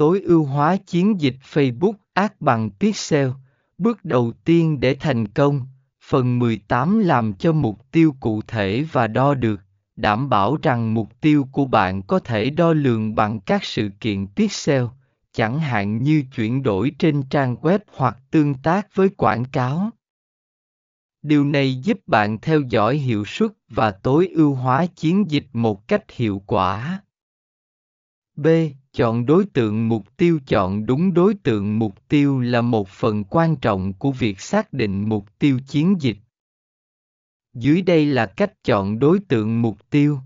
tối ưu hóa chiến dịch Facebook Ads bằng Pixel. Bước đầu tiên để thành công, phần 18 làm cho mục tiêu cụ thể và đo được, đảm bảo rằng mục tiêu của bạn có thể đo lường bằng các sự kiện Pixel, chẳng hạn như chuyển đổi trên trang web hoặc tương tác với quảng cáo. Điều này giúp bạn theo dõi hiệu suất và tối ưu hóa chiến dịch một cách hiệu quả. B. Chọn đối tượng mục tiêu Chọn đúng đối tượng mục tiêu là một phần quan trọng của việc xác định mục tiêu chiến dịch. Dưới đây là cách chọn đối tượng mục tiêu.